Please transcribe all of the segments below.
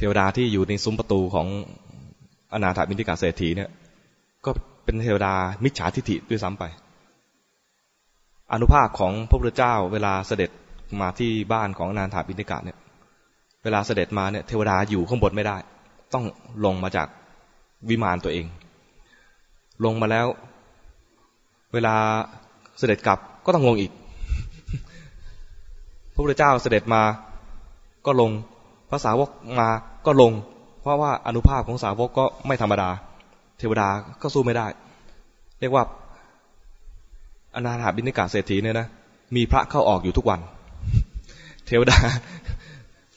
เทวดาที่อยู่ในซุ้มประตูของอนาถาบิณฑิกาเศรษฐีเนี่ย ก็เป็นเทวดามิจฉาทิฐิด้วยซ้ำไป อนุภาคของพระพุทธเจ้า เวลาเสด็จมาที่บ้านของอนาถาบิณฑิกาเนี่ย เวลาเสด็จมาเนี่ยเทวดาอยู่ข้างบนไม่ได้ ต้องลงมาจากวิมานตัวเอง ลงมาแล้ว เวลาเสด็จกลับก็ต้องลงอีก พระพุทธเจ้าเสด็จมาก็ลง ภาษาวกมาก็ลง เพราะว่าอนุภาพของสาวกก็ไม่ธรรมดา เทวดาก็สู้ไม่ได้ เรียกว่าอนาถาบิณิกาเศรษฐีเนี่ยนะมีพระเข้าออกอยู่ทุกวัน เทวดา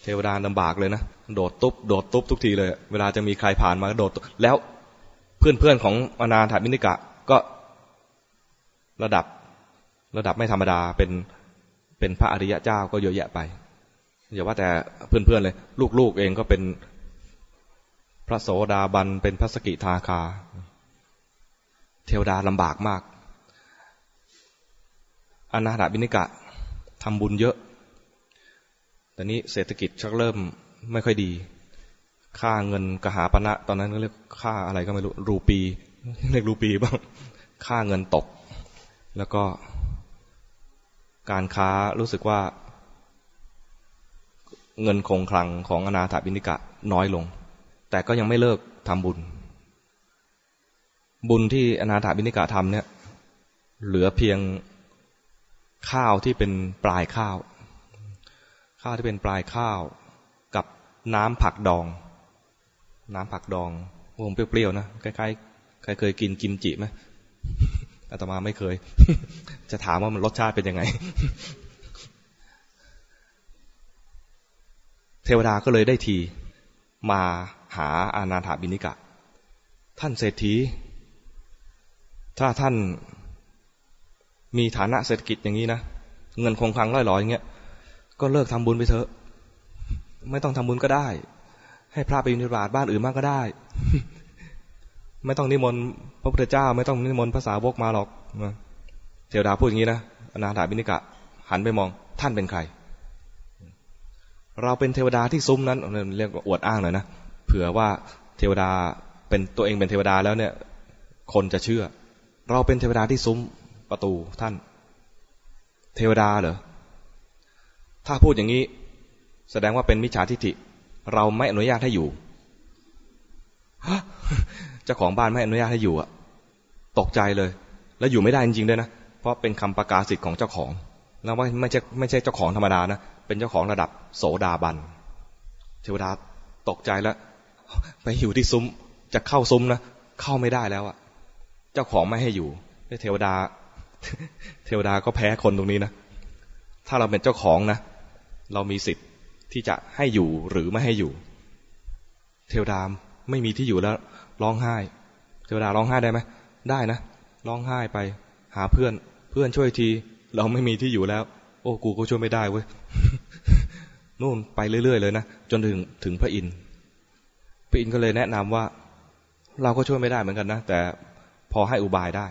เทวดาลำบากเลยนะโดดตุ๊บโดดตุ๊บทุกทีเลย เวลาจะมีใครผ่านมาโดดแล้วเพื่อนๆของอนาถาบิณิกะก็ระดับระดับไม่ธรรมดาเป็นเป็นพระอริยะเจ้าก็เยอะแยะไป อย่าว่าแต่เพื่อนๆเลย ลูกๆเองก็เป็นพระโสดาบันเป็นพระสกิทาคา เทวดาลำบากมากอนาถาบินิกะทำบุญเยอะ แต่นี้เศรษฐกิจชักเริ่มไม่ค่อยดี ค่าเงินกหาปณะ ตอนนั้นเรียกค่าอะไรก็ไม่รู้ รูปี เรียกรูปีบ้าง ค่าเงินตก แล้วก็การค้ารู้สึกว่า เงินคงคลังของอนาถาบินิกะน้อยลง แต่ก็ยังไม่เลิกทำบุญ บุญที่อนาถาบินิกะทำเนี่ย เหลือเพียงข้าวที่เป็นปลายข้าว ข้าวที่เป็นปลายข้าวกับน้ำผักดอง น้ำผักดองวงเปรี้ยวๆนะคล้ายๆใครเคยกินกิมจิไหมอาตมาไม่เคย จะถามว่ามันรสชาติเป็นยังไง ทวดาก็เลยได้ที มาหาอานาถาบินิกะ ท่านเศรษฐี ถ้าท่านมีฐานะเศรษฐกิจอย่างนี้นะ เงินคงคลังร่อยๆอย่างเงี้ย ก็เลิกทำบุญไปเถอะ ไม่ต้องทำบุญก็ได้ ให้พระไปยู่ในบาทบ้านอื่นมากก็ได้ ไม่ต้องนิมนต์พระพุทธเจ้า ไม่ต้องนิมนต์ภาษาวกมาหรอกเทวดาพูดอย่างนี้นะอนาถาบินิกะ หันไปมองท่านเป็นใคร เราเป็นเทวดาที่ซุ้มนั้นเรียกว่าอวดอ้างหน่อยนะเผื่อว่าเทวดาเป็นตัวเองเป็นเทวดาแล้วเนี่ย คนจะเชื่อ เราเป็นเทวดาที่ซุ้มประตูท่าน เทวดาเหรอถ้าพูดอย่างนี้ แสดงว่าเป็นมิจฉาทิฏฐิเราไม่อนุญาตให้อยู่เจ้าของบ้านไม่อนุญาตให้อยู่อะตกใจเลย แล้วอยู่ไม่ได้จริงๆด้วยนะเพราะเป็นคำประกาศสิทธิ์ของเจ้าของ แล้วไม่ไม่ใช่ไม่ใช่เจ้าของธรรมดานะ เป็นเจ้าของระดับโสดาบัน เทวดาตกใจแล้ว ไปอยู่ที่ซุ้ม จะเข้าซุ้มนะ เข้าไม่ได้แล้วอะเจ้าของไม่ให้อยู่ เทวดา เทวดาก็แพ้คนตรงนี้นะ ถ้าเราเป็นเจ้าของนะ เรามีสิทธิ์ที่จะให้อยู่หรือไม่ให้อยู่ เทวดาไม่มีที่อยู่แล้ว ร้องไห้ เทวดาร้องไห้ได้ไหม ได้นะ ร้องไห้ไป หาเพื่อน เพื่อนช่วยที เราไม่มีที่อยู่แล้ว โอ้กูก็ช่วยไม่ได้เว้ยนู่นไปเรื่อยๆเลยนะจนถึงถึงพระอินทร์พระอินทร์ก็เลยแนะนำว่า เราก็ช่วยไม่ได้เหมือนกันนะแต่พอให้อุบายได้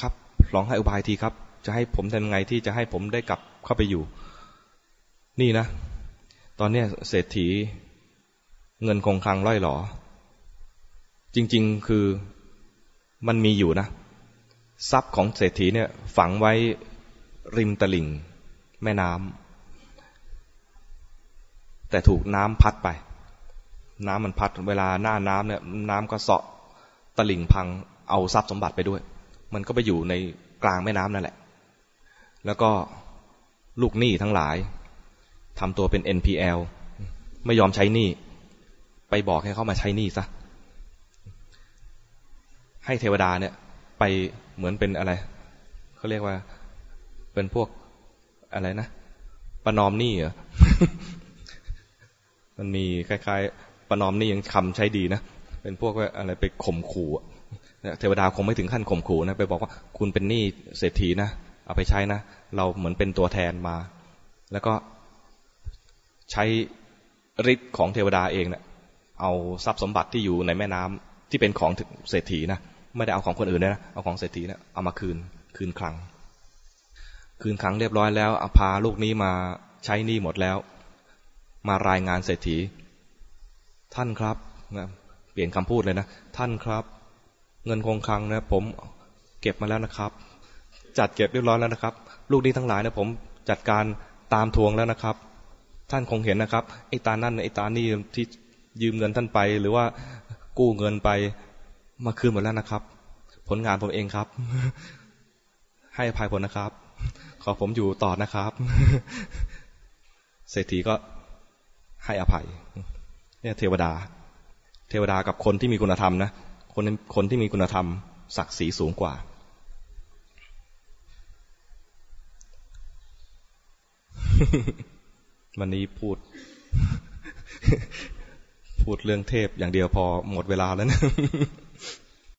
ครับลองให้อุบายทีครับ จะให้ผมทำไงที่จะให้ผมได้กลับเข้าไปอยู่ นี่นะ ตอนนี้เศรษฐีเงินคงคลังร่อยหรอ จริง ๆ คือมันมีอยู่นะ ทรัพย์ของเศรษฐีเนี่ยฝังไว้ริมตลิ่งแม่น้ำแต่ถูกน้ำพัดไป น้ำมันพัดเวลาหน้าน้ำเนี่ยน้ำก็เสาะตลิ่งพังเอาทรัพย์สมบัติไปด้วย มันก็ไปอยู่ในกลางแม่น้ำนั่นแหละ แล้วก็ลูกหนี้ทั้งหลายทำตัวเป็น NPL ไม่ยอมใช้หนี้ไปบอกให้เขามาใช้หนี้ซะให้เทวดาเนี่ย ไปเหมือนเป็นอะไรเขาเรียกว่า เป็นพวกอะไรนะประนอมหนี้เหรอมันมีคล้ายๆประนอมหนี้ยังคำใช้ดีนะเป็นพวกอะไรไปข่มขู่เทวดาคงไม่ถึงขั้นข่มขู่นะไปบอกว่าคุณเป็นหนี้เศรษฐีนะเอาไปใช้นะ เราเหมือนเป็นตัวแทนมา แล้วก็ใช้ฤทธิ์ของเทวดาเองเนะี่ยเอาทรัพย์สมบัติที่อยู่ในแม่น้ำที่เป็นของเศรษฐีนะ ไม่ได้เอาของคนอื่นนะเอาของเศรษฐีนะเอามาคืนคืนคลัง คืนคลังเรียบร้อยแล้วเอาพาลูกนี้มาใช้หนี้หมดแล้ว มารายงานเศรษฐี ท่านครับเปลี่ยนคำพูดเลยนะ ท่านครับ เงินคงคลังนะผมเก็บมาแล้วนะครับ จัดเก็บเรียบร้อยแล้วนะครับ ลูกดีทั้งหลายนะผมจัดการตามทวงแล้วนะครับ ท่านคงเห็นนะครับไอ้ตานั่นไอ้ตานี่ที่ยืมเงินท่านไปหรือว่ากู้เงินไป มาคืนหมดแล้วนะครับ ผลงานผมเองครับ ให้อภัยผมนะครับ ขอผมอยู่ต่อนะครับ เศรษฐีก็ให้อภัย เนี่ยเทวดา เทวดากับคนที่มีคุณธรรมนะคนคนที่มีคุณธรรมศักดิ์ศรีสูงกว่า วันนี้พูด พูดเรื่องเทพอย่างเดียวพอหมดเวลาแล้วนะ